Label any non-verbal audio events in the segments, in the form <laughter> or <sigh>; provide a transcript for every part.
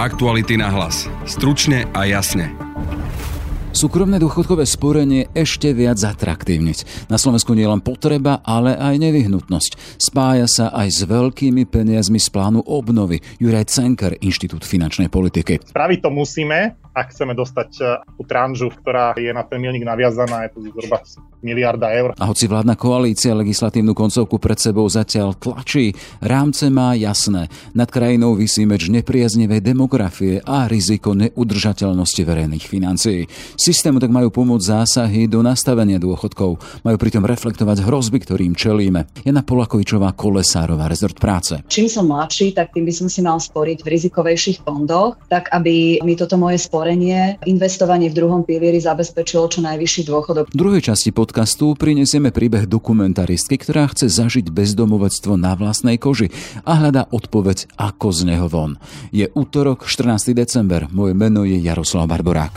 Aktuality na hlas. Stručne a jasne. Súkromné dôchodkové sporenie ešte viac zatraktívniť. Na Slovensku nie len potreba, ale aj nevyhnutnosť. Spája sa aj s veľkými peniazmi z plánu obnovy. Juraj Cenker, Inštitút finančnej politiky. Spraviť to musíme, ak chceme dostať e, tú tranžu, ktorá je na ten milník naviazaná, je to zhruba miliarda eur. A hoci vládna koalícia legislatívnu koncovku pred sebou zatiaľ tlačí, rámce má jasné. Nad krajinou vysí meč nepriaznevej demografie a riziko neudržateľnosti verejných financií. Systému tak majú pomôcť zásahy do nastavenia dôchodkov. Majú pritom reflektovať hrozby, ktorým čelíme. Jana Polakovičová, Kolesárová, rezort práce. Čím som mladší, tak tým by som si mal sporiť v rizikovejších fondoch, tak aby mi toto moje spor sporenie, investovanie v druhom pilieri zabezpečilo čo najvyšší dôchodok. V druhej časti podcastu prinesieme príbeh dokumentaristky, ktorá chce zažiť bezdomovectvo na vlastnej koži a hľadá odpoveď, ako z neho von. Je útorok, 14. december. Moje meno je Jaroslav Barborák.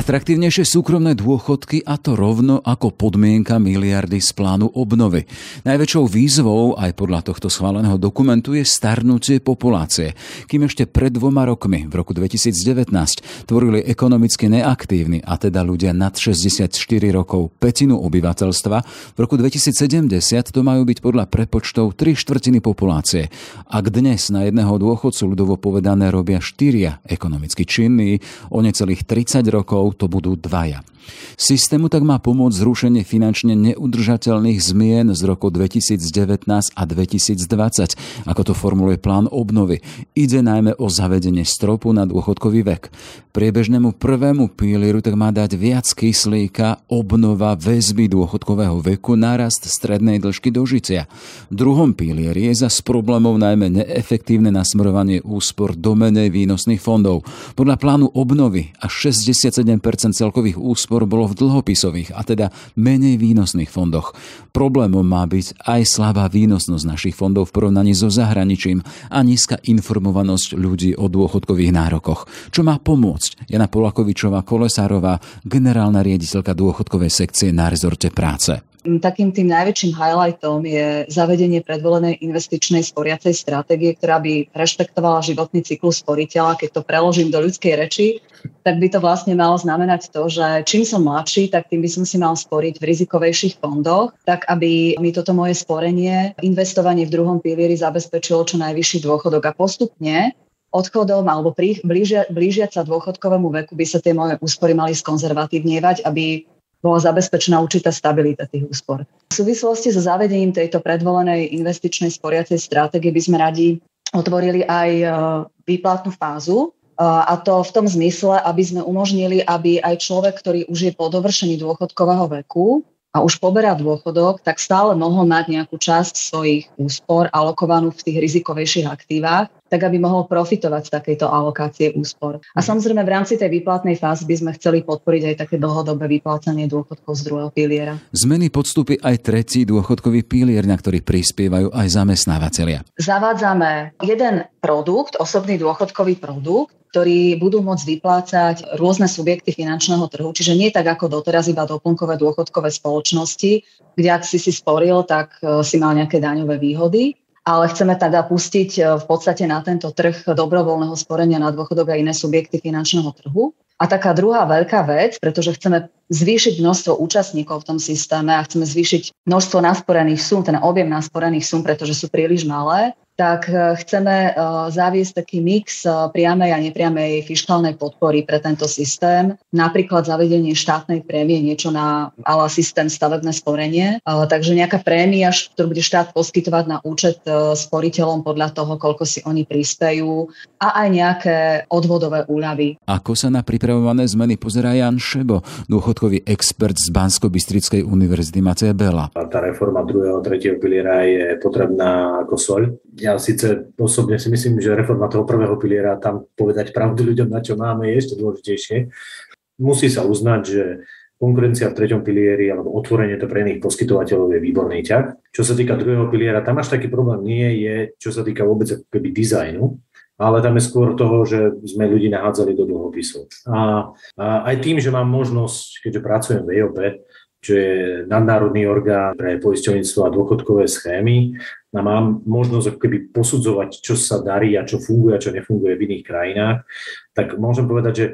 Atraktívnejšie súkromné dôchodky a to rovno ako podmienka miliardy z plánu obnovy. Najväčšou výzvou aj podľa tohto schváleného dokumentu je starnutie populácie. Kým ešte pred dvoma rokmi, v roku 2019, tvorili ekonomicky neaktívni, a teda ľudia nad 64 rokov, petinu obyvateľstva, v roku 2070 to majú byť podľa prepočtov 3 štvrtiny populácie. Ak dnes na jedného dôchodcu ľudovo povedané robia štyria ekonomicky činní, o necelých 30 rokov rokov to budú dvaja. Systému tak má pomôcť zrušenie finančne neudržateľných zmien z roku 2019 a 2020, ako to formuluje plán obnovy. Ide najmä o zavedenie stropu na dôchodkový vek. Priebežnému prvému pílieru tak má dať viac kyslíka, obnova väzby dôchodkového veku, nárast strednej dĺžky dožitia. V druhom pílieri je za problémov najmä neefektívne nasmerovanie úspor do menej výnosných fondov. Podľa plánu obnovy až 67% celkových úspor úspor bolo v dlhopisových a teda menej výnosných fondoch. Problémom má byť aj slabá výnosnosť našich fondov v porovnaní so zahraničím a nízka informovanosť ľudí o dôchodkových nárokoch. Čo má pomôcť? Jana Polakovičová Kolesárová, generálna riaditeľka dôchodkovej sekcie na rezorte práce. Takým tým najväčším highlightom je zavedenie predvolenej investičnej sporiacej stratégie, ktorá by rešpektovala životný cyklus sporiteľa. Keď to preložím do ľudskej reči, tak by to vlastne malo znamenať to, že čím som mladší, tak tým by som si mal sporiť v rizikovejších fondoch, tak aby mi toto moje sporenie, investovanie v druhom pilieri zabezpečilo čo najvyšší dôchodok a postupne odchodom alebo blížia, blížiať sa dôchodkovému veku by sa tie moje úspory mali skonzervatívnievať, aby bola zabezpečená určitá stabilita tých úspor. V súvislosti so zavedením tejto predvolenej investičnej sporiacej stratégie by sme radi otvorili aj e, výplatnú fázu, e, a to v tom zmysle, aby sme umožnili, aby aj človek, ktorý už je po dovršení dôchodkového veku, a už poberá dôchodok, tak stále mohol mať nejakú časť svojich úspor alokovanú v tých rizikovejších aktívach, tak aby mohol profitovať z takejto alokácie úspor. A samozrejme v rámci tej výplatnej fázy by sme chceli podporiť aj také dlhodobé vyplácanie dôchodkov z druhého piliera. Zmeny podstupy aj tretí dôchodkový pilier, na ktorý prispievajú aj zamestnávateľia. Zavádzame jeden produkt, osobný dôchodkový produkt, ktorí budú môcť vyplácať rôzne subjekty finančného trhu, čiže nie tak ako doteraz iba doplnkové dôchodkové spoločnosti, kde ak si si sporil, tak e, si mal nejaké daňové výhody, ale chceme teda pustiť e, v podstate na tento trh dobrovoľného sporenia na dôchodok a iné subjekty finančného trhu. A taká druhá veľká vec, pretože chceme zvýšiť množstvo účastníkov v tom systéme a chceme zvýšiť množstvo nasporených sum, ten objem nasporených sum, pretože sú príliš malé, tak e, chceme e, zaviesť taký mix e, priamej a nepriamej fiskálnej podpory pre tento systém. Napríklad zavedenie štátnej prémie, niečo na ala systém stavebné sporenie. Takže nejaká prémia, ktorú bude štát poskytovať na účet sporiteľom podľa toho, koľko si oni prispejú a aj nejaké odvodové úľavy. Ako sa na prípravu pripravované zmeny pozerá Jan Šebo, dôchodkový expert z Bansko-Bystrickej univerzity Maceja Bela. Tá reforma druhého, tretieho piliera je potrebná ako soľ. Ja síce osobne si myslím, že reforma toho prvého piliera, tam povedať pravdu ľuďom, na čo máme, je ešte dôležitejšie. Musí sa uznať, že konkurencia v treťom pilieri alebo otvorenie to pre iných poskytovateľov je výborný ťah. Čo sa týka druhého piliera, tam až taký problém nie je, čo sa týka vôbec keby dizajnu, ale tam je skôr toho, že sme ľudí nahádzali do dlhopisov. A, a aj tým, že mám možnosť, keďže pracujem v EOP, čo je nadnárodný orgán pre poisťovníctvo a dôchodkové schémy, a mám možnosť keby posudzovať, čo sa darí a čo funguje a čo nefunguje v iných krajinách, tak môžem povedať, že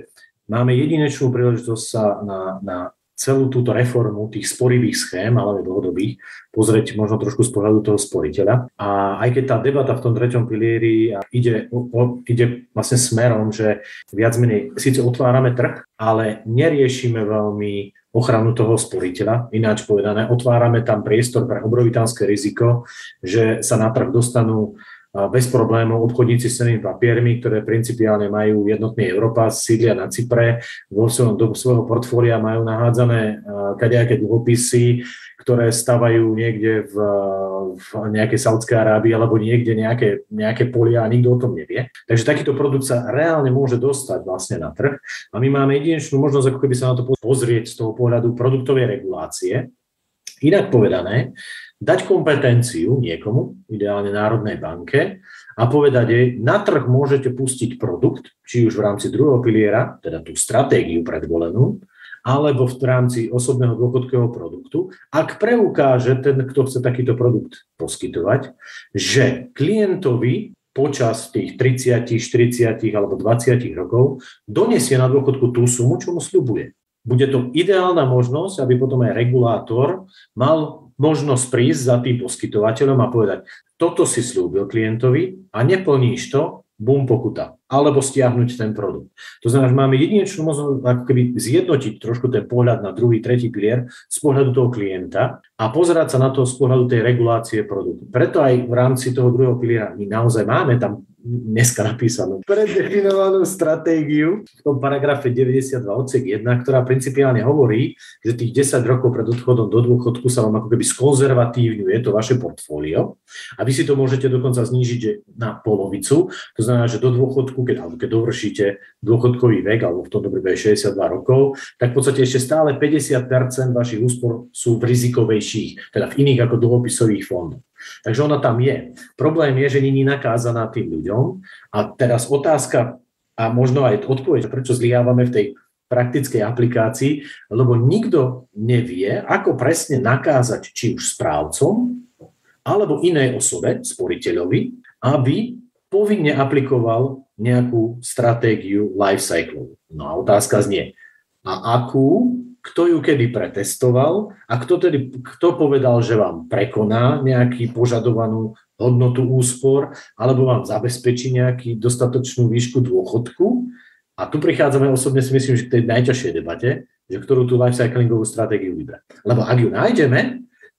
máme jedinečnú príležitosť sa na, na celú túto reformu tých sporivých schém, ale dlhodobých, pozrieť možno trošku z pohľadu toho sporiteľa. A aj keď tá debata v tom treťom pilieri ide, ide vlastne smerom, že viac menej síce otvárame trh, ale neriešime veľmi ochranu toho sporiteľa. Ináč povedané, otvárame tam priestor pre obrovitánske riziko, že sa na trh dostanú bez problémov obchodníci s cenými papiermi, ktoré principiálne majú jednotný Európa, sídlia na Cypre, vo svojom, do svojho portfólia majú nahádzané kadejaké dlhopisy, ktoré stavajú niekde v, v nejakej Saudskej Arábii alebo niekde nejaké, nejaké polia a nikto o tom nevie. Takže takýto produkt sa reálne môže dostať vlastne na trh a my máme jedinečnú možnosť ako keby sa na to pozrieť z toho pohľadu produktovej regulácie. Inak povedané, dať kompetenciu niekomu, ideálne Národnej banke, a povedať jej, na trh môžete pustiť produkt, či už v rámci druhého piliera, teda tú stratégiu predvolenú, alebo v rámci osobného dôchodkového produktu, ak preukáže ten, kto chce takýto produkt poskytovať, že klientovi počas tých 30, 40 alebo 20 rokov donesie na dôchodku tú sumu, čo mu sľubuje. Bude to ideálna možnosť, aby potom aj regulátor mal možnosť prísť za tým poskytovateľom a povedať, toto si slúbil klientovi a neplníš to, bum pokuta, alebo stiahnuť ten produkt. To znamená, že máme jedinečnú možnosť ako keby zjednotiť trošku ten pohľad na druhý, tretí pilier z pohľadu toho klienta a pozerať sa na to z pohľadu tej regulácie produktu. Preto aj v rámci toho druhého piliera my naozaj máme tam dneska napísanú predefinovanú stratégiu v tom paragrafe 92 odsek 1, ktorá principiálne hovorí, že tých 10 rokov pred odchodom do dôchodku sa vám ako keby skonzervatívňuje to vaše portfólio a vy si to môžete dokonca znížiť na polovicu. To znamená, že do dôchodku, keď, alebo keď dovršíte dôchodkový vek, alebo v tom dobe 62 rokov, tak v podstate ešte stále 50% vašich úspor sú v rizikovejších, teda v iných ako dlhopisových fondoch. Takže ona tam je. Problém je, že není nakázaná tým ľuďom. A teraz otázka a možno aj odpoveď, prečo zlyhávame v tej praktickej aplikácii, lebo nikto nevie, ako presne nakázať či už správcom, alebo inej osobe, sporiteľovi, aby povinne aplikoval nejakú stratégiu life cycle. No a otázka znie, a akú kto ju kedy pretestoval a kto, tedy, kto povedal, že vám prekoná nejaký požadovanú hodnotu úspor alebo vám zabezpečí nejaký dostatočnú výšku dôchodku. A tu prichádzame, osobne si myslím, že k tej najťažšej debate, že ktorú tú lifecyclingovú stratégiu vybrať. Lebo ak ju nájdeme,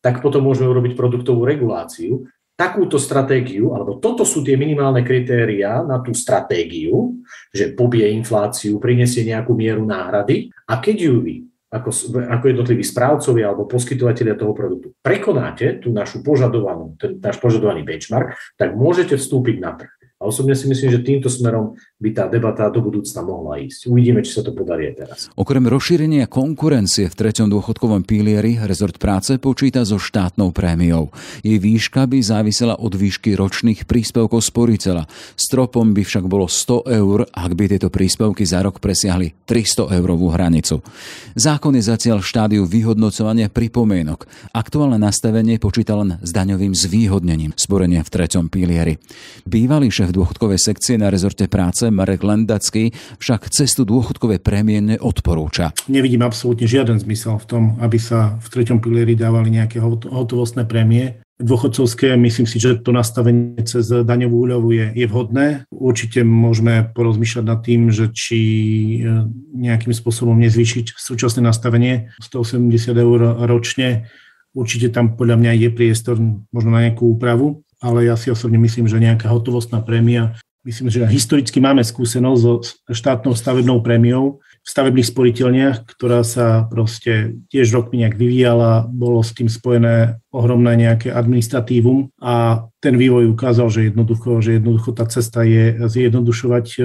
tak potom môžeme urobiť produktovú reguláciu, takúto stratégiu, alebo toto sú tie minimálne kritériá na tú stratégiu, že pobie infláciu, prinesie nejakú mieru náhrady a keď ju vy ako, ako jednotliví správcovia alebo poskytovateľia toho produktu prekonáte tú našu požadovanú, ten náš požadovaný benchmark, tak môžete vstúpiť na trh. A osobne si myslím, že týmto smerom by tá debata do budúcna mohla ísť. Uvidíme, či sa to podarí teraz. Okrem rozšírenia konkurencie v treťom dôchodkovom pilieri rezort práce počíta so štátnou prémiou. Jej výška by závisela od výšky ročných príspevkov sporiteľa. Stropom by však bolo 100 eur, ak by tieto príspevky za rok presiahli 300 eurovú hranicu. Zákon je zatiaľ štádiu vyhodnocovania pripomienok. Aktuálne nastavenie počíta len s daňovým zvýhodnením sporenia v treťom pilieri. Bývalý šéf dôchodkovej sekcie na rezorte práce Marek Lendacký však cestu dôchodkové prémie neodporúča. Nevidím absolútne žiaden zmysel v tom, aby sa v treťom pilieri dávali nejaké hotovostné prémie dôchodcovské. Myslím si, že to nastavenie cez daňovú úľavu je, je vhodné. Určite môžeme porozmýšľať nad tým, že či e, nejakým spôsobom nezvýšiť súčasné nastavenie 180 eur ročne. Určite tam podľa mňa je priestor možno na nejakú úpravu ale ja si osobne myslím, že nejaká hotovostná prémia, myslím, že historicky máme skúsenosť so štátnou stavebnou prémiou, stavebných sporiteľniach, ktorá sa proste tiež rokmi nejak vyvíjala, bolo s tým spojené ohromné nejaké administratívum a ten vývoj ukázal, že jednoducho, že jednoducho tá cesta je zjednodušovať e,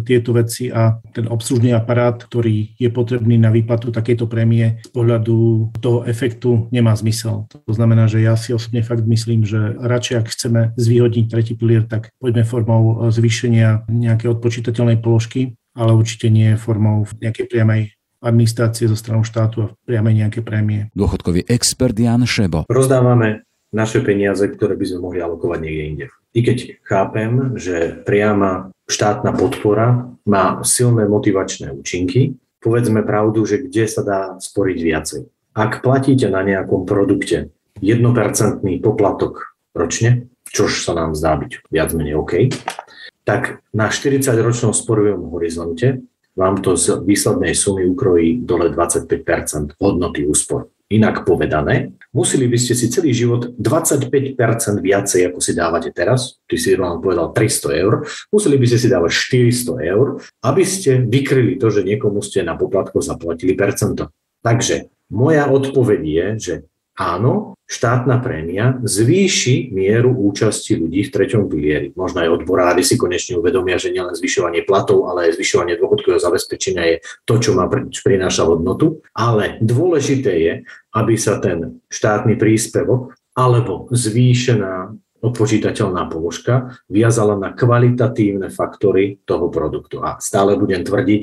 tieto veci a ten obslužný aparát, ktorý je potrebný na výplatu takejto prémie z pohľadu toho efektu nemá zmysel. To znamená, že ja si osobne fakt myslím, že radšej ak chceme zvýhodniť tretí pilier, tak poďme formou zvýšenia nejakej odpočítateľnej položky, ale určite nie formou nejakej priamej administrácie zo stranu štátu a priame nejaké prémie. Dôchodkový expert Jan Šebo. Rozdávame naše peniaze, ktoré by sme mohli alokovať niekde inde. I keď chápem, že priama štátna podpora má silné motivačné účinky, povedzme pravdu, že kde sa dá sporiť viacej. Ak platíte na nejakom produkte 1% poplatok ročne, čož sa nám zdá byť viac menej OK, tak na 40-ročnom sporovom horizonte vám to z výslednej sumy ukrojí dole 25% hodnoty úspor. Inak povedané, museli by ste si celý život 25% viacej, ako si dávate teraz, ty si vám povedal 300 eur, museli by ste si dávať 400 eur, aby ste vykryli to, že niekomu ste na poplatko zaplatili percento. Takže moja odpoveď je, že áno, štátna prémia zvýši mieru účasti ľudí v treťom pilieri. Možno aj odborári si konečne uvedomia, že nielen zvyšovanie platov, ale aj zvyšovanie dôchodkového zabezpečenia je to, čo má prináša hodnotu. Ale dôležité je, aby sa ten štátny príspevok alebo zvýšená odpočítateľná položka viazala na kvalitatívne faktory toho produktu. A stále budem tvrdiť,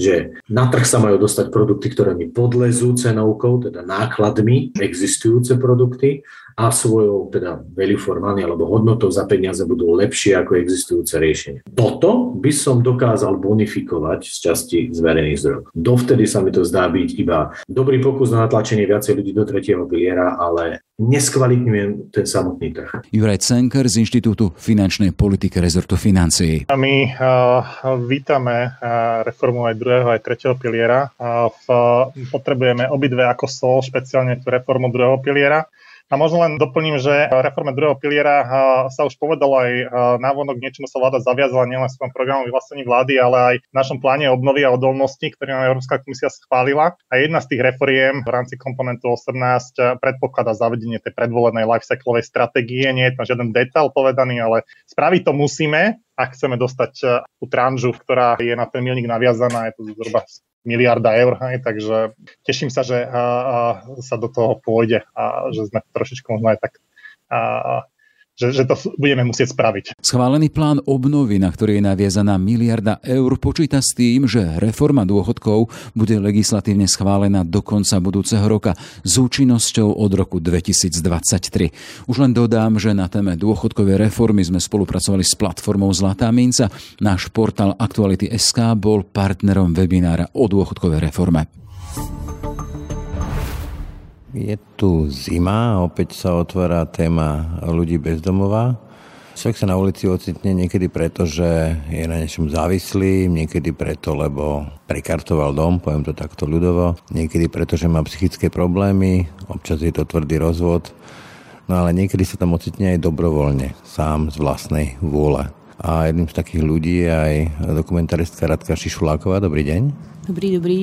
že na trh sa majú dostať produkty, ktoré mi podlezú cenovkou, teda nákladmi, existujúce produkty a svojou teda value for money alebo hodnotou za peniaze budú lepšie ako existujúce riešenie. Toto by som dokázal bonifikovať z časti z verejných zdrojov. Dovtedy sa mi to zdá byť iba dobrý pokus na natlačenie viacej ľudí do tretieho piliera, ale neskvalitňujem ten samotný trh. Juraj Cenker z Inštitútu finančnej politiky rezortu financií. A my uh, vítame uh, reformu aj druhého, aj tretieho piliera. Uh, v, potrebujeme obidve ako sol, špeciálne tú reformu druhého piliera. A možno len doplním, že reforme druhého piliera sa už povedalo aj návonok, niečomu sa vláda zaviazala nielen v svojom programu vyhlásení vlády, ale aj v našom pláne obnovy a odolnosti, ktorý nám Európska komisia schválila. A jedna z tých reforiem v rámci komponentu 18 predpokladá zavedenie tej predvolenej lifecyclovej stratégie. Nie je tam žiaden detail povedaný, ale spraviť to musíme, ak chceme dostať tú tranžu, ktorá je na ten milník naviazaná, je to zhruba miliarda eur, hej, takže teším sa, že a, a, sa do toho pôjde a že sme trošičku možno aj tak a, že, že to budeme musieť spraviť. Schválený plán obnovy, na ktorý je naviazaná miliarda eur, počíta s tým, že reforma dôchodkov bude legislatívne schválená do konca budúceho roka s účinnosťou od roku 2023. Už len dodám, že na téme dôchodkovej reformy sme spolupracovali s platformou Zlatá minca. Náš portál Aktuality.sk bol partnerom webinára o dôchodkovej reforme. Je tu zima, opäť sa otvára téma ľudí bezdomová. Človek sa na ulici ocitne niekedy preto, že je na niečom závislý, niekedy preto, lebo prekartoval dom, poviem to takto ľudovo, niekedy preto, že má psychické problémy, občas je to tvrdý rozvod, no ale niekedy sa tam ocitne aj dobrovoľne, sám z vlastnej vôle. A jedným z takých ľudí je aj dokumentaristka Radka Šišuláková. Dobrý deň. Dobrý, dobrý.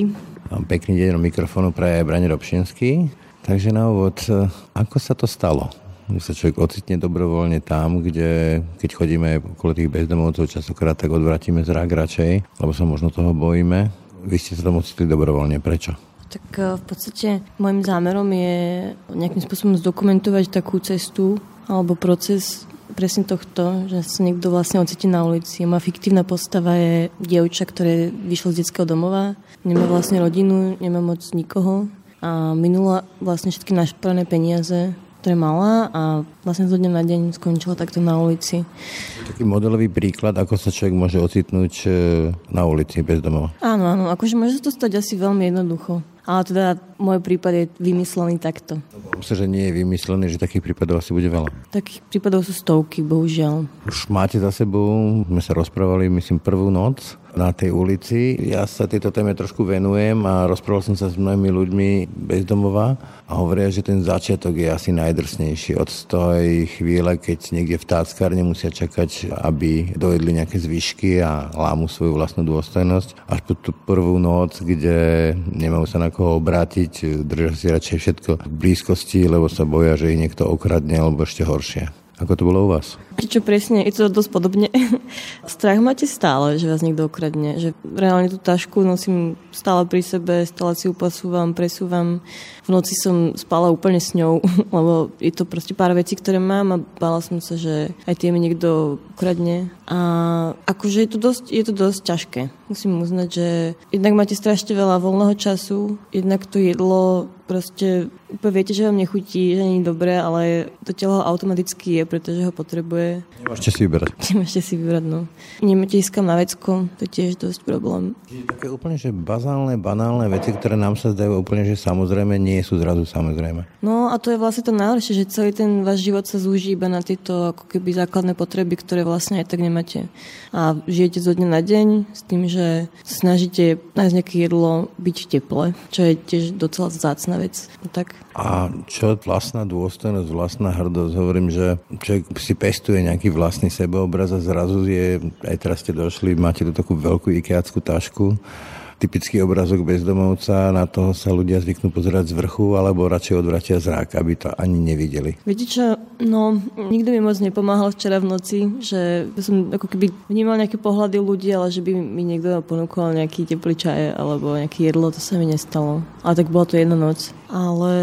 Pekný deň do mikrofónu pre Brane Robšinský. Takže na úvod, e, ako sa to stalo? Že sa človek ocitne dobrovoľne tam, kde keď chodíme okolo tých bezdomovcov častokrát, tak odvratíme zrak radšej, lebo sa možno toho bojíme. Vy ste sa tam ocitli dobrovoľne. Prečo? Tak e, v podstate môjim zámerom je nejakým spôsobom zdokumentovať takú cestu alebo proces presne tohto, že sa niekto vlastne ocití na ulici. Moja fiktívna postava je dievča, ktoré vyšlo z detského domova, nemá vlastne rodinu, nemá moc nikoho, a minula vlastne všetky našporené peniaze, ktoré mala a vlastne zo dňa na deň skončila takto na ulici. Taký modelový príklad, ako sa človek môže ocitnúť e, na ulici bez domova. Áno, áno, akože môže to stať asi veľmi jednoducho. Ale teda môj prípad je vymyslený takto. Myslím, že nie je vymyslený, že takých prípadov asi bude veľa. Takých prípadov sú stovky, bohužiaľ. Už máte za sebou, sme sa rozprávali, myslím, prvú noc na tej ulici. Ja sa tejto téme trošku venujem a rozprával som sa s mnohými ľuďmi bezdomová a hovoria, že ten začiatok je asi najdrsnejší. Od tej chvíle, keď niekde v táckárne musia čakať, aby dojedli nejaké zvyšky a lámu svoju vlastnú dôstojnosť, až po tú prvú noc, kde nemajú sa na koho obrátiť, držia si radšej všetko v blízkosti, lebo sa boja, že ich niekto okradne alebo ešte horšie. Ako to bolo u vás? Čo presne, je to dosť podobne. <laughs> Strach máte stále, že vás niekto okradne. Že reálne tú tašku nosím stále pri sebe, stále si ju posúvam, presúvam. V noci som spala úplne s ňou, <laughs> lebo je to proste pár vecí, ktoré mám a bála som sa, že aj tie mi niekto ukradne. A akože je to dosť, je to dosť ťažké. Musím uznať, že jednak máte strašne veľa voľného času, jednak to jedlo proste úplne viete, že vám nechutí, že nie je dobré, ale to telo automaticky je, pretože ho potrebuje. Nemôžete si vybrať. <laughs> Nemôžete si vybrať, no. Nemáte ísť kam na vecko, to je tiež dosť problém. Také úplne, že bazálne, banálne veci, ktoré nám sa zdajú úplne, že samozrejme nie sú zrazu samozrejme. No a to je vlastne to najhoršie, že celý ten váš život sa zúži iba na tieto ako keby základné potreby, ktoré vlastne aj tak nemáte. A žijete zo dňa na deň s tým, že snažíte nájsť nejaké jedlo, byť v teple, čo je tiež docela zácna vec. No tak. A čo vlastná dôstojnosť, vlastná hrdosť? Hovorím, že človek si pestuje nejaký vlastný sebeobraz a zrazu je, aj teraz ste došli, máte tu takú veľkú ikeackú tašku typický obrazok bezdomovca, na toho sa ľudia zvyknú pozerať z vrchu, alebo radšej odvratia zrak, aby to ani nevideli. Viete čo, no, nikto mi moc nepomáhal včera v noci, že som ako keby vnímal nejaké pohľady ľudí, ale že by mi niekto ponúkol nejaký teplý čaj alebo nejaké jedlo, to sa mi nestalo. Ale tak bola to jedna noc. Ale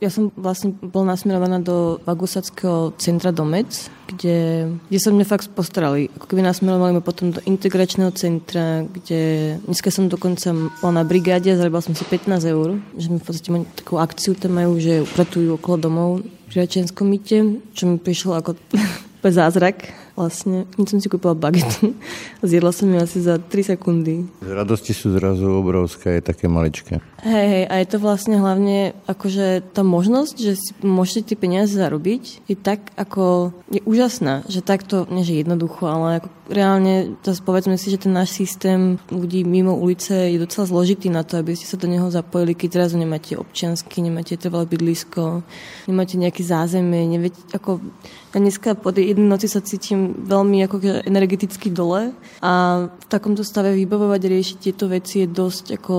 ja som vlastne bol nasmerovaná do Vagusackého centra Domec, kde, kde sa mne fakt postarali. Ako keby nasmerovali ma potom do integračného centra, kde dneska som dokonca bola na brigáde, zarobila som si 15 eur, že mi v podstate majú takú akciu tam majú, že upratujú okolo domov pri Račenskom myte, čo mi prišlo ako <laughs> zázrak vlastne. Keď som si kúpila bagetu, zjedla som ju asi za 3 sekundy. Radosti sú zrazu obrovské, je také maličké. Hej, hej, a je to vlastne hlavne akože tá možnosť, že si môžete tie peniaze zarobiť, je tak ako, je úžasná, že takto, nie že jednoducho, ale ako reálne, zase povedzme si, že ten náš systém ľudí mimo ulice je docela zložitý na to, aby ste sa do neho zapojili, keď zrazu nemáte občiansky, nemáte trvalé bydlisko, nemáte nejaké zázemie, neviete, ako ja dneska po tej jednej noci sa cítim veľmi ako energeticky dole a v takomto stave vybavovať riešiť tieto veci je dosť ako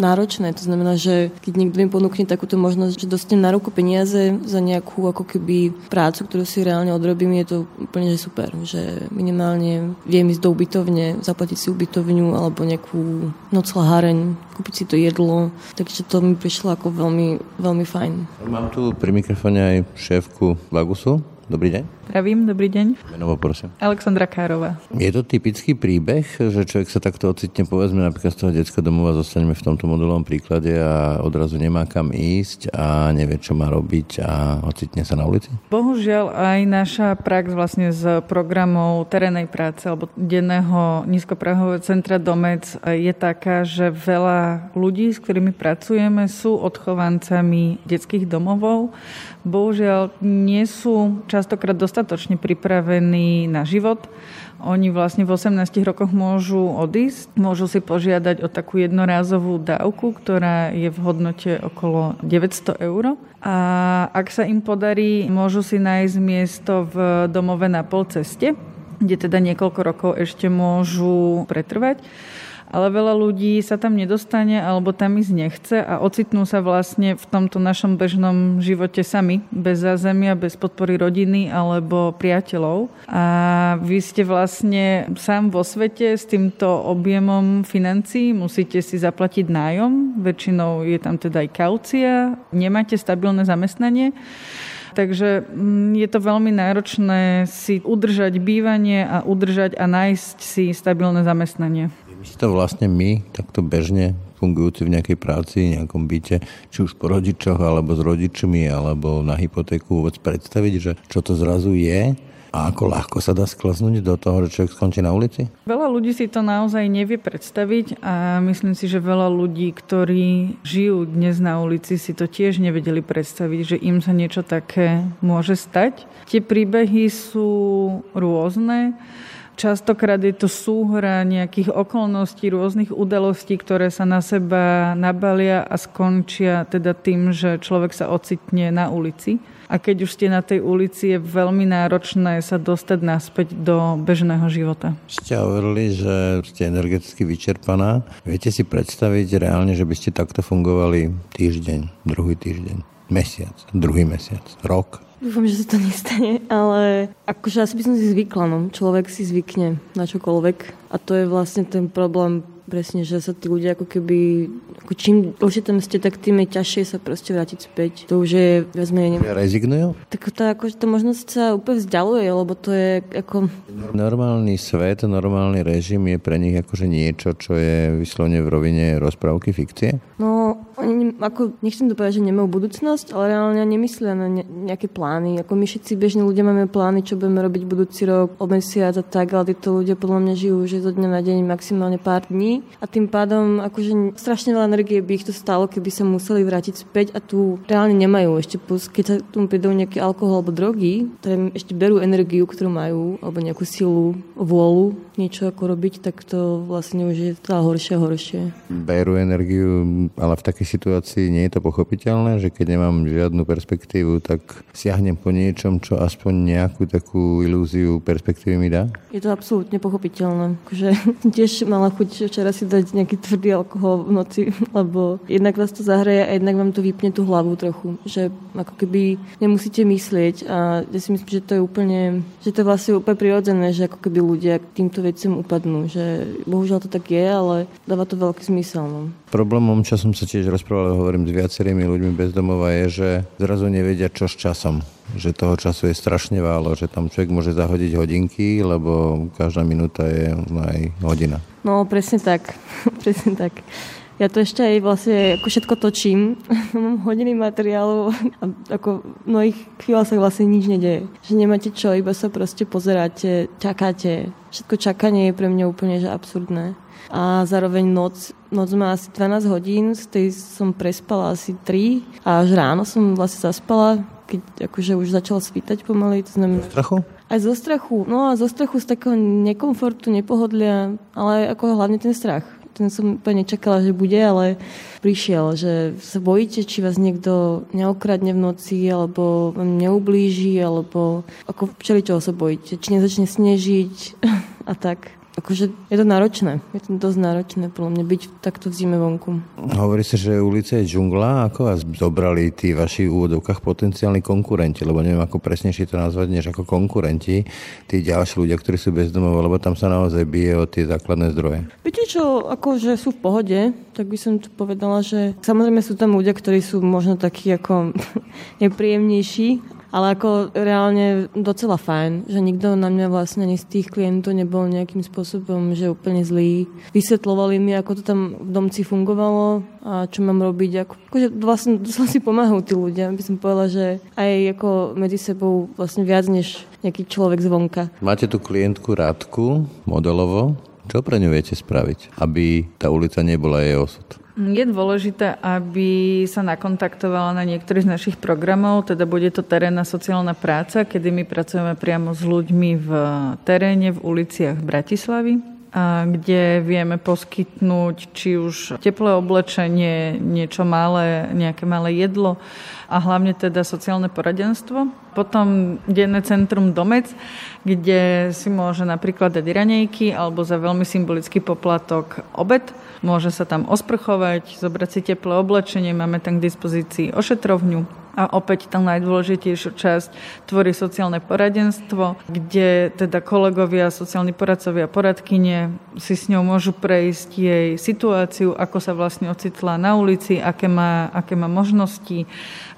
náročné to znamená, že keď niekto mi ponúkne takúto možnosť, že dostanem na ruku peniaze za nejakú ako keby prácu, ktorú si reálne odrobím, je to úplne že super. Že minimálne viem ísť do ubytovne, zaplatiť si ubytovňu alebo nejakú noclaháreň, kúpiť si to jedlo. Takže to mi prišlo ako veľmi, veľmi fajn. Mám tu pri mikrofóne aj šéfku Vagusu. Dobrý deň. Pravím, dobrý deň. Menovo, prosím. Alexandra Károva. Je to typický príbeh, že človek sa takto ocitne, povedzme napríklad z toho detského domova, zostaneme v tomto modelovom príklade a odrazu nemá kam ísť a nevie, čo má robiť a ocitne sa na ulici? Bohužiaľ aj naša prax vlastne z programov terénej práce alebo denného nízkoprahového centra Domec je taká, že veľa ľudí, s ktorými pracujeme, sú odchovancami detských domovov. Bohužiaľ nie sú častokrát dostatočne pripravení na život. Oni vlastne v 18 rokoch môžu odísť, môžu si požiadať o takú jednorázovú dávku, ktorá je v hodnote okolo 900 eur. A ak sa im podarí, môžu si nájsť miesto v domove na polceste, kde teda niekoľko rokov ešte môžu pretrvať ale veľa ľudí sa tam nedostane alebo tam ísť nechce a ocitnú sa vlastne v tomto našom bežnom živote sami, bez zázemia, bez podpory rodiny alebo priateľov. A vy ste vlastne sám vo svete s týmto objemom financií, musíte si zaplatiť nájom, väčšinou je tam teda aj kaucia, nemáte stabilné zamestnanie takže mm, je to veľmi náročné si udržať bývanie a udržať a nájsť si stabilné zamestnanie si to vlastne my, takto bežne fungujúci v nejakej práci, nejakom byte, či už po rodičoch, alebo s rodičmi, alebo na hypotéku vôbec predstaviť, že čo to zrazu je A ako ľahko sa dá sklznúť do toho, že človek skončí na ulici? Veľa ľudí si to naozaj nevie predstaviť a myslím si, že veľa ľudí, ktorí žijú dnes na ulici, si to tiež nevedeli predstaviť, že im sa niečo také môže stať. Tie príbehy sú rôzne. Častokrát je to súhra nejakých okolností, rôznych udalostí, ktoré sa na seba nabalia a skončia teda tým, že človek sa ocitne na ulici. A keď už ste na tej ulici, je veľmi náročné sa dostať naspäť do bežného života. Ste hovorili, že ste energeticky vyčerpaná. Viete si predstaviť reálne, že by ste takto fungovali týždeň, druhý týždeň, mesiac, druhý mesiac, rok? Dúfam, že sa to nestane, ale akože asi by som si zvykla, no. Človek si zvykne na čokoľvek a to je vlastne ten problém presne, že sa tí ľudia ako keby, ako čím dlhšie tam ste, tak tým je ťažšie sa proste vrátiť späť. To už je viac menej... Rezignujú? Tak tá, ako, tá možnosť sa úplne vzdialuje, lebo to je ako... Normálny svet, normálny režim je pre nich akože niečo, čo je vyslovene v rovine rozprávky fikcie? No, oni, ako, nechcem to povedať, že nemajú budúcnosť, ale reálne nemyslia na ne, nejaké plány. Ako my všetci bežní ľudia máme plány, čo budeme robiť budúci rok, o mesiac a tak, ale títo ľudia podľa mňa žijú že zo dňa na deň maximálne pár dní a tým pádom akože strašne veľa energie by ich to stalo, keby sa museli vrátiť späť a tu reálne nemajú. Ešte plus, keď sa tomu pridú nejaký alkohol alebo drogy, ktoré ešte berú energiu, ktorú majú, alebo nejakú silu, vôľu niečo ako robiť, tak to vlastne už je stále horšie a horšie. Berú energiu, ale v takej situácii nie je to pochopiteľné, že keď nemám žiadnu perspektívu, tak siahnem po niečom, čo aspoň nejakú takú ilúziu perspektívy mi dá? Je to absolútne pochopiteľné. Akože <laughs> tiež mala chuť včera si dať nejaký tvrdý alkohol v noci, <laughs> lebo jednak vás to zahraje a jednak vám to vypne tú hlavu trochu. Že ako keby nemusíte myslieť a ja si myslím, že to je úplne, že to je vlastne úplne prirodzené, že ako keby ľudia týmto veciam upadnú. Že bohužiaľ to tak je, ale dáva to veľký zmysel. No. Problémom, čo som sa tiež rozprával, hovorím s viacerými ľuďmi bezdomova, je, že zrazu nevedia, čo s časom že toho času je strašne válo, že tam človek môže zahodiť hodinky, lebo každá minúta je aj hodina. No, presne tak. <laughs> presne tak. Ja to ešte aj vlastne ako všetko točím. <laughs> Mám hodiny materiálu a ako v mnohých chvíľach sa vlastne nič nedeje. Že nemáte čo, iba sa proste pozeráte, čakáte. Všetko čakanie je pre mňa úplne že absurdné. A zároveň noc, noc má asi 12 hodín, z tej som prespala asi 3 a až ráno som vlastne zaspala, keď akože už začala svítať pomaly. To znamená... Strachu? Aj zo strachu, no a zo strachu z takého nekomfortu, nepohodlia, ale ako hlavne ten strach ten som úplne nečakala, že bude, ale prišiel, že sa bojíte, či vás niekto neokradne v noci, alebo vám neublíži, alebo ako čoho sa bojíte, či nezačne snežiť <laughs> a tak akože je to náročné. Je to dosť náročné podľa mňa byť takto v zime vonku. Hovorí sa, že ulica je džungla. Ako vás zobrali tí vaši úvodovkách potenciálni konkurenti? Lebo neviem, ako presnejšie to nazvať, než ako konkurenti. Tí ďalší ľudia, ktorí sú bez domov, lebo tam sa naozaj bije o tie základné zdroje. Viete čo, akože sú v pohode, tak by som tu povedala, že samozrejme sú tam ľudia, ktorí sú možno takí ako <laughs> nepríjemnejší, ale ako reálne docela fajn, že nikto na mňa vlastne ani z tých klientov nebol nejakým spôsobom, že úplne zlý. Vysvetlovali mi, ako to tam v domci fungovalo a čo mám robiť. Ako, akože vlastne dosť si pomáhajú tí ľudia. By som povedala, že aj ako medzi sebou vlastne viac než nejaký človek zvonka. Máte tu klientku Rádku, modelovo. Čo pre ňu viete spraviť, aby tá ulica nebola jej osud? Je dôležité, aby sa nakontaktovala na niektorý z našich programov, teda bude to terénna sociálna práca, kedy my pracujeme priamo s ľuďmi v teréne, v uliciach Bratislavy kde vieme poskytnúť či už teplé oblečenie, niečo malé, nejaké malé jedlo a hlavne teda sociálne poradenstvo. Potom denné centrum Domec, kde si môže napríklad dať ranejky alebo za veľmi symbolický poplatok obed. Môže sa tam osprchovať, zobrať si teplé oblečenie, máme tam k dispozícii ošetrovňu, a opäť tá najdôležitejšiu časť tvorí sociálne poradenstvo, kde teda kolegovia, sociálni poradcovia, poradkyne si s ňou môžu prejsť jej situáciu, ako sa vlastne ocitla na ulici, aké má, aké má možnosti,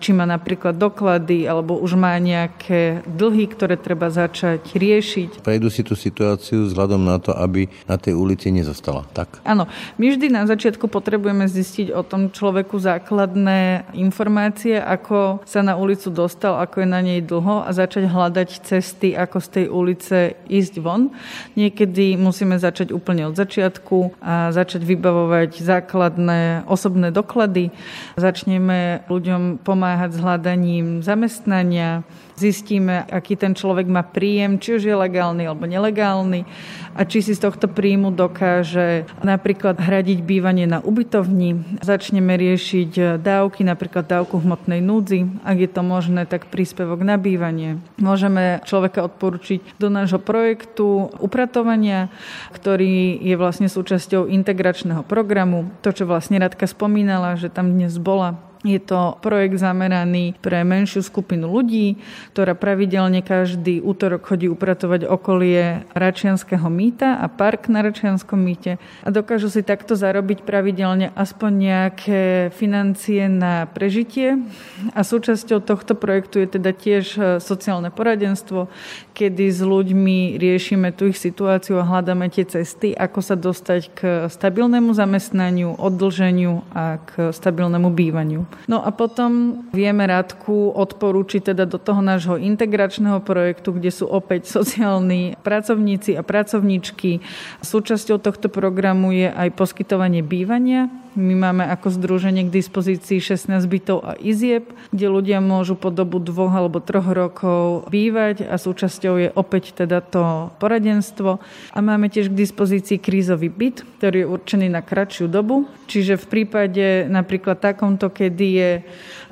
či má napríklad doklady, alebo už má nejaké dlhy, ktoré treba začať riešiť. Prejdu si tú situáciu vzhľadom na to, aby na tej ulici nezostala. Tak. Áno, my vždy na začiatku potrebujeme zistiť o tom človeku základné informácie, ako sa na ulicu dostal, ako je na nej dlho a začať hľadať cesty, ako z tej ulice ísť von. Niekedy musíme začať úplne od začiatku a začať vybavovať základné osobné doklady. Začneme ľuďom pomáhať s hľadaním zamestnania, zistíme, aký ten človek má príjem, či už je legálny alebo nelegálny a či si z tohto príjmu dokáže napríklad hradiť bývanie na ubytovni. Začneme riešiť dávky, napríklad dávku hmotnej núdzi, ak je to možné, tak príspevok na bývanie. Môžeme človeka odporučiť do nášho projektu upratovania, ktorý je vlastne súčasťou integračného programu. To, čo vlastne Radka spomínala, že tam dnes bola je to projekt zameraný pre menšiu skupinu ľudí, ktorá pravidelne každý útorok chodí upratovať okolie Račianského mýta a park na Račianskom mýte a dokážu si takto zarobiť pravidelne aspoň nejaké financie na prežitie. A súčasťou tohto projektu je teda tiež e, sociálne poradenstvo, kedy s ľuďmi riešime tú ich situáciu a hľadáme tie cesty, ako sa dostať k stabilnému zamestnaniu, oddlženiu a k stabilnému bývaniu. No a potom vieme Radku odporúčiť teda do toho nášho integračného projektu, kde sú opäť sociálni pracovníci a pracovníčky. Súčasťou tohto programu je aj poskytovanie bývania my máme ako združenie k dispozícii 16 bytov a izieb, kde ľudia môžu po dobu dvoch alebo troch rokov bývať a súčasťou je opäť teda to poradenstvo. A máme tiež k dispozícii krízový byt, ktorý je určený na kratšiu dobu. Čiže v prípade napríklad takomto, kedy je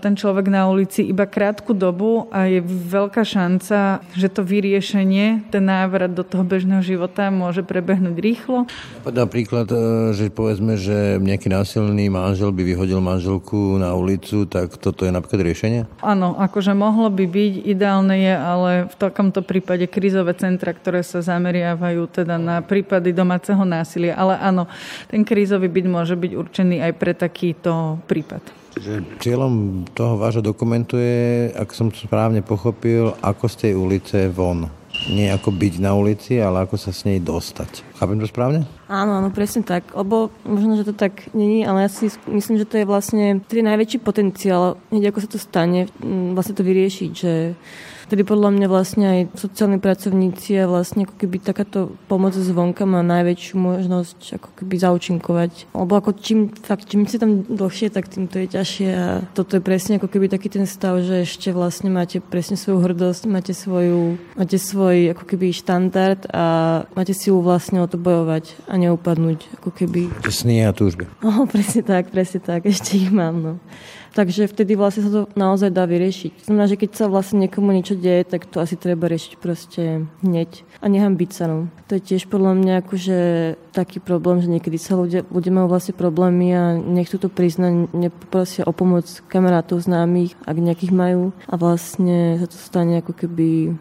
ten človek na ulici iba krátku dobu a je veľká šanca, že to vyriešenie, ten návrat do toho bežného života môže prebehnúť rýchlo. Napríklad, e, že povedzme, že nejaký násilný manžel by vyhodil manželku na ulicu, tak toto je napríklad riešenie? Áno, akože mohlo by byť, ideálne je, ale v takomto prípade krízové centra, ktoré sa zameriavajú teda na prípady domáceho násilia. Ale áno, ten krízový byt môže byť určený aj pre takýto prípad. Cieľom toho vášho dokumentu je, ak som to správne pochopil, ako z tej ulice von. Nie ako byť na ulici, ale ako sa s nej dostať. Chápem to správne? Áno, áno, presne tak. Lebo možno, že to tak není, ale ja si myslím, že to je vlastne ten najväčší potenciál, hneď ako sa to stane, vlastne to vyriešiť, že Tedy podľa mňa vlastne aj sociálni pracovníci a vlastne ako keby takáto pomoc zvonka má najväčšiu možnosť ako keby zaučinkovať. Lebo ako čím, fakt, čím si tam dlhšie, tak tým to je ťažšie a toto je presne ako keby taký ten stav, že ešte vlastne máte presne svoju hrdosť, máte svoju, máte svoj ako keby štandard a máte si ju vlastne o to bojovať a neupadnúť ako keby. Sny a túžby. <laughs> No, presne tak, presne tak, ešte ich mám, no. Takže vtedy vlastne sa to naozaj dá vyriešiť. Znamená, že keď sa vlastne niekomu niečo deje, tak to asi treba riešiť proste hneď a nehambiť sa. No. To je tiež podľa mňa akože taký problém, že niekedy sa ľudia, ľudia majú vlastne problémy a nechcú to priznať, nepoprosia o pomoc kamarátov známych, ak nejakých majú a vlastne sa to stane ako keby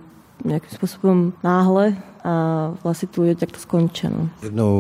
nejakým spôsobom náhle a vlastne tu ľudia takto skončia. No. Jednou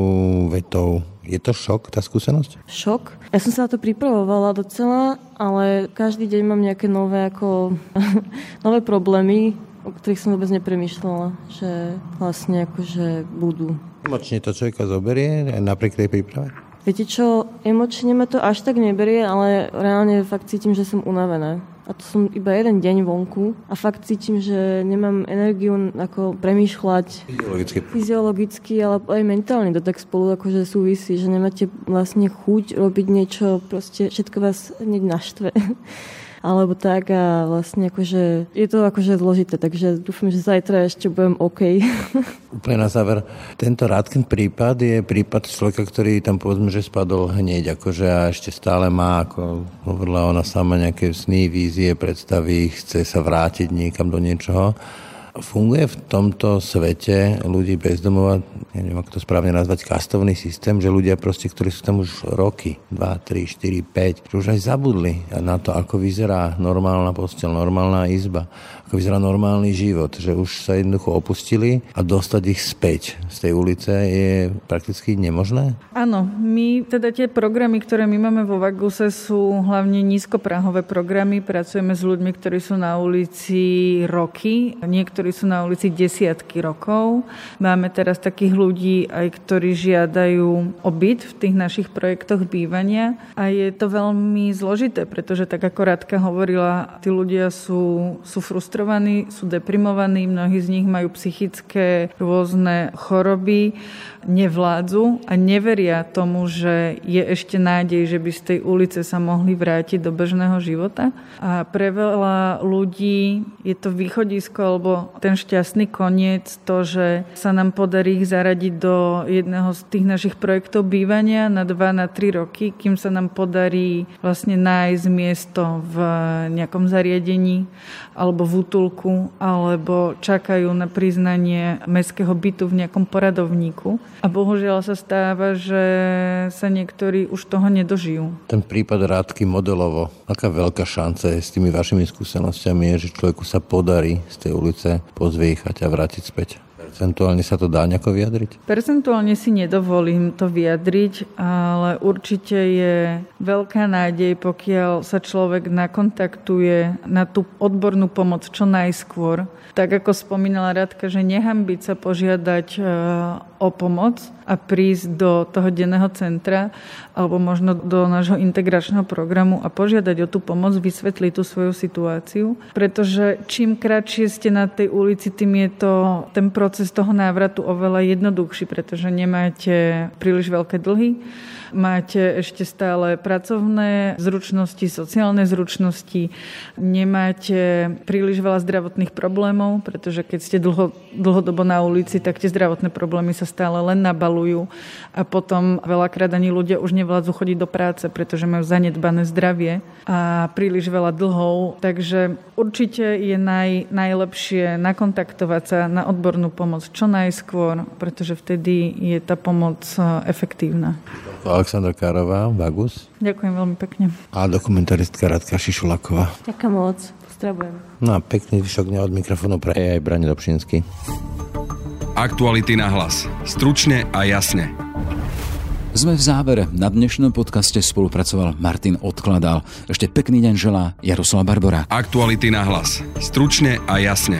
vetou, je to šok, tá skúsenosť? Šok? Ja som sa na to pripravovala docela, ale každý deň mám nejaké nové, ako, <laughs> nové problémy, o ktorých som vôbec nepremýšľala, že vlastne akože budú. Emočne to človeka zoberie napriek tej príprave? Viete čo, emočne ma to až tak neberie, ale reálne fakt cítim, že som unavená a to som iba jeden deň vonku a fakt cítim, že nemám energiu ako premýšľať fyziologicky, fyziologicky ale aj mentálne to tak spolu akože súvisí, že nemáte vlastne chuť robiť niečo, proste všetko vás hneď naštve <laughs> alebo tak a vlastne akože je to akože zložité, takže dúfam, že zajtra ešte budem OK. <laughs> Úplne na záver, tento Rádkin prípad je prípad človeka, ktorý tam povedzme, že spadol hneď, akože a ešte stále má, ako hovorila ona sama, nejaké sny, vízie, predstavy, chce sa vrátiť niekam do niečoho Funguje v tomto svete ľudí bezdomova, ja neviem, ako to správne nazvať, kastovný systém, že ľudia proste, ktorí sú tam už roky, 2, 3, 4, 5, že už aj zabudli na to, ako vyzerá normálna postel, normálna izba, ako vyzerá normálny život, že už sa jednoducho opustili a dostať ich späť z tej ulice je prakticky nemožné? Áno, my teda tie programy, ktoré my máme vo Vaguse sú hlavne nízkoprahové programy. Pracujeme s ľuďmi, ktorí sú na ulici roky. Niektorí ktorí sú na ulici desiatky rokov. Máme teraz takých ľudí aj, ktorí žiadajú o byt v tých našich projektoch bývania a je to veľmi zložité, pretože tak ako Radka hovorila, tí ľudia sú, sú frustrovaní, sú deprimovaní, mnohí z nich majú psychické rôzne choroby, nevládzu a neveria tomu, že je ešte nádej, že by z tej ulice sa mohli vrátiť do bežného života. A pre veľa ľudí je to východisko alebo ten šťastný koniec to, že sa nám podarí ich zaradiť do jedného z tých našich projektov bývania na 2 na 3 roky, kým sa nám podarí vlastne nájsť miesto v nejakom zariadení alebo v útulku, alebo čakajú na priznanie mestského bytu v nejakom poradovníku. A bohužiaľ sa stáva, že sa niektorí už toho nedožijú. Ten prípad Rádky modelovo, aká veľká šanca je s tými vašimi skúsenostiami je, že človeku sa podarí z tej ulice pozviechať a vrátiť späť? Percentuálne sa to dá nejako vyjadriť? Percentuálne si nedovolím to vyjadriť, ale určite je veľká nádej, pokiaľ sa človek nakontaktuje na tú odbornú pomoc čo najskôr. Tak ako spomínala Radka, že nehambiť sa požiadať e, o pomoc a prísť do toho denného centra alebo možno do nášho integračného programu a požiadať o tú pomoc, vysvetliť tú svoju situáciu. Pretože čím kratšie ste na tej ulici, tým je to ten proces toho návratu oveľa jednoduchší, pretože nemáte príliš veľké dlhy máte ešte stále pracovné zručnosti, sociálne zručnosti, nemáte príliš veľa zdravotných problémov, pretože keď ste dlho, dlhodobo na ulici, tak tie zdravotné problémy sa stále len nabalujú a potom veľakrát ani ľudia už nevládzu chodiť do práce, pretože majú zanedbané zdravie a príliš veľa dlhov. Takže určite je naj, najlepšie nakontaktovať sa na odbornú pomoc čo najskôr, pretože vtedy je tá pomoc eh, efektívna. Aleksandra Kárová, Vagus. Ďakujem veľmi pekne. A dokumentaristka Radka Šišulaková. Ďakujem moc. Pozdravujem. No a pekný vyšok od mikrofónu pre aj Brane Dobšinský. Aktuality na hlas. Stručne a jasne. Sme v závere. Na dnešnom podcaste spolupracoval Martin Odkladal. Ešte pekný deň želá Jaroslav Barbora. Aktuality na hlas. Stručne a jasne.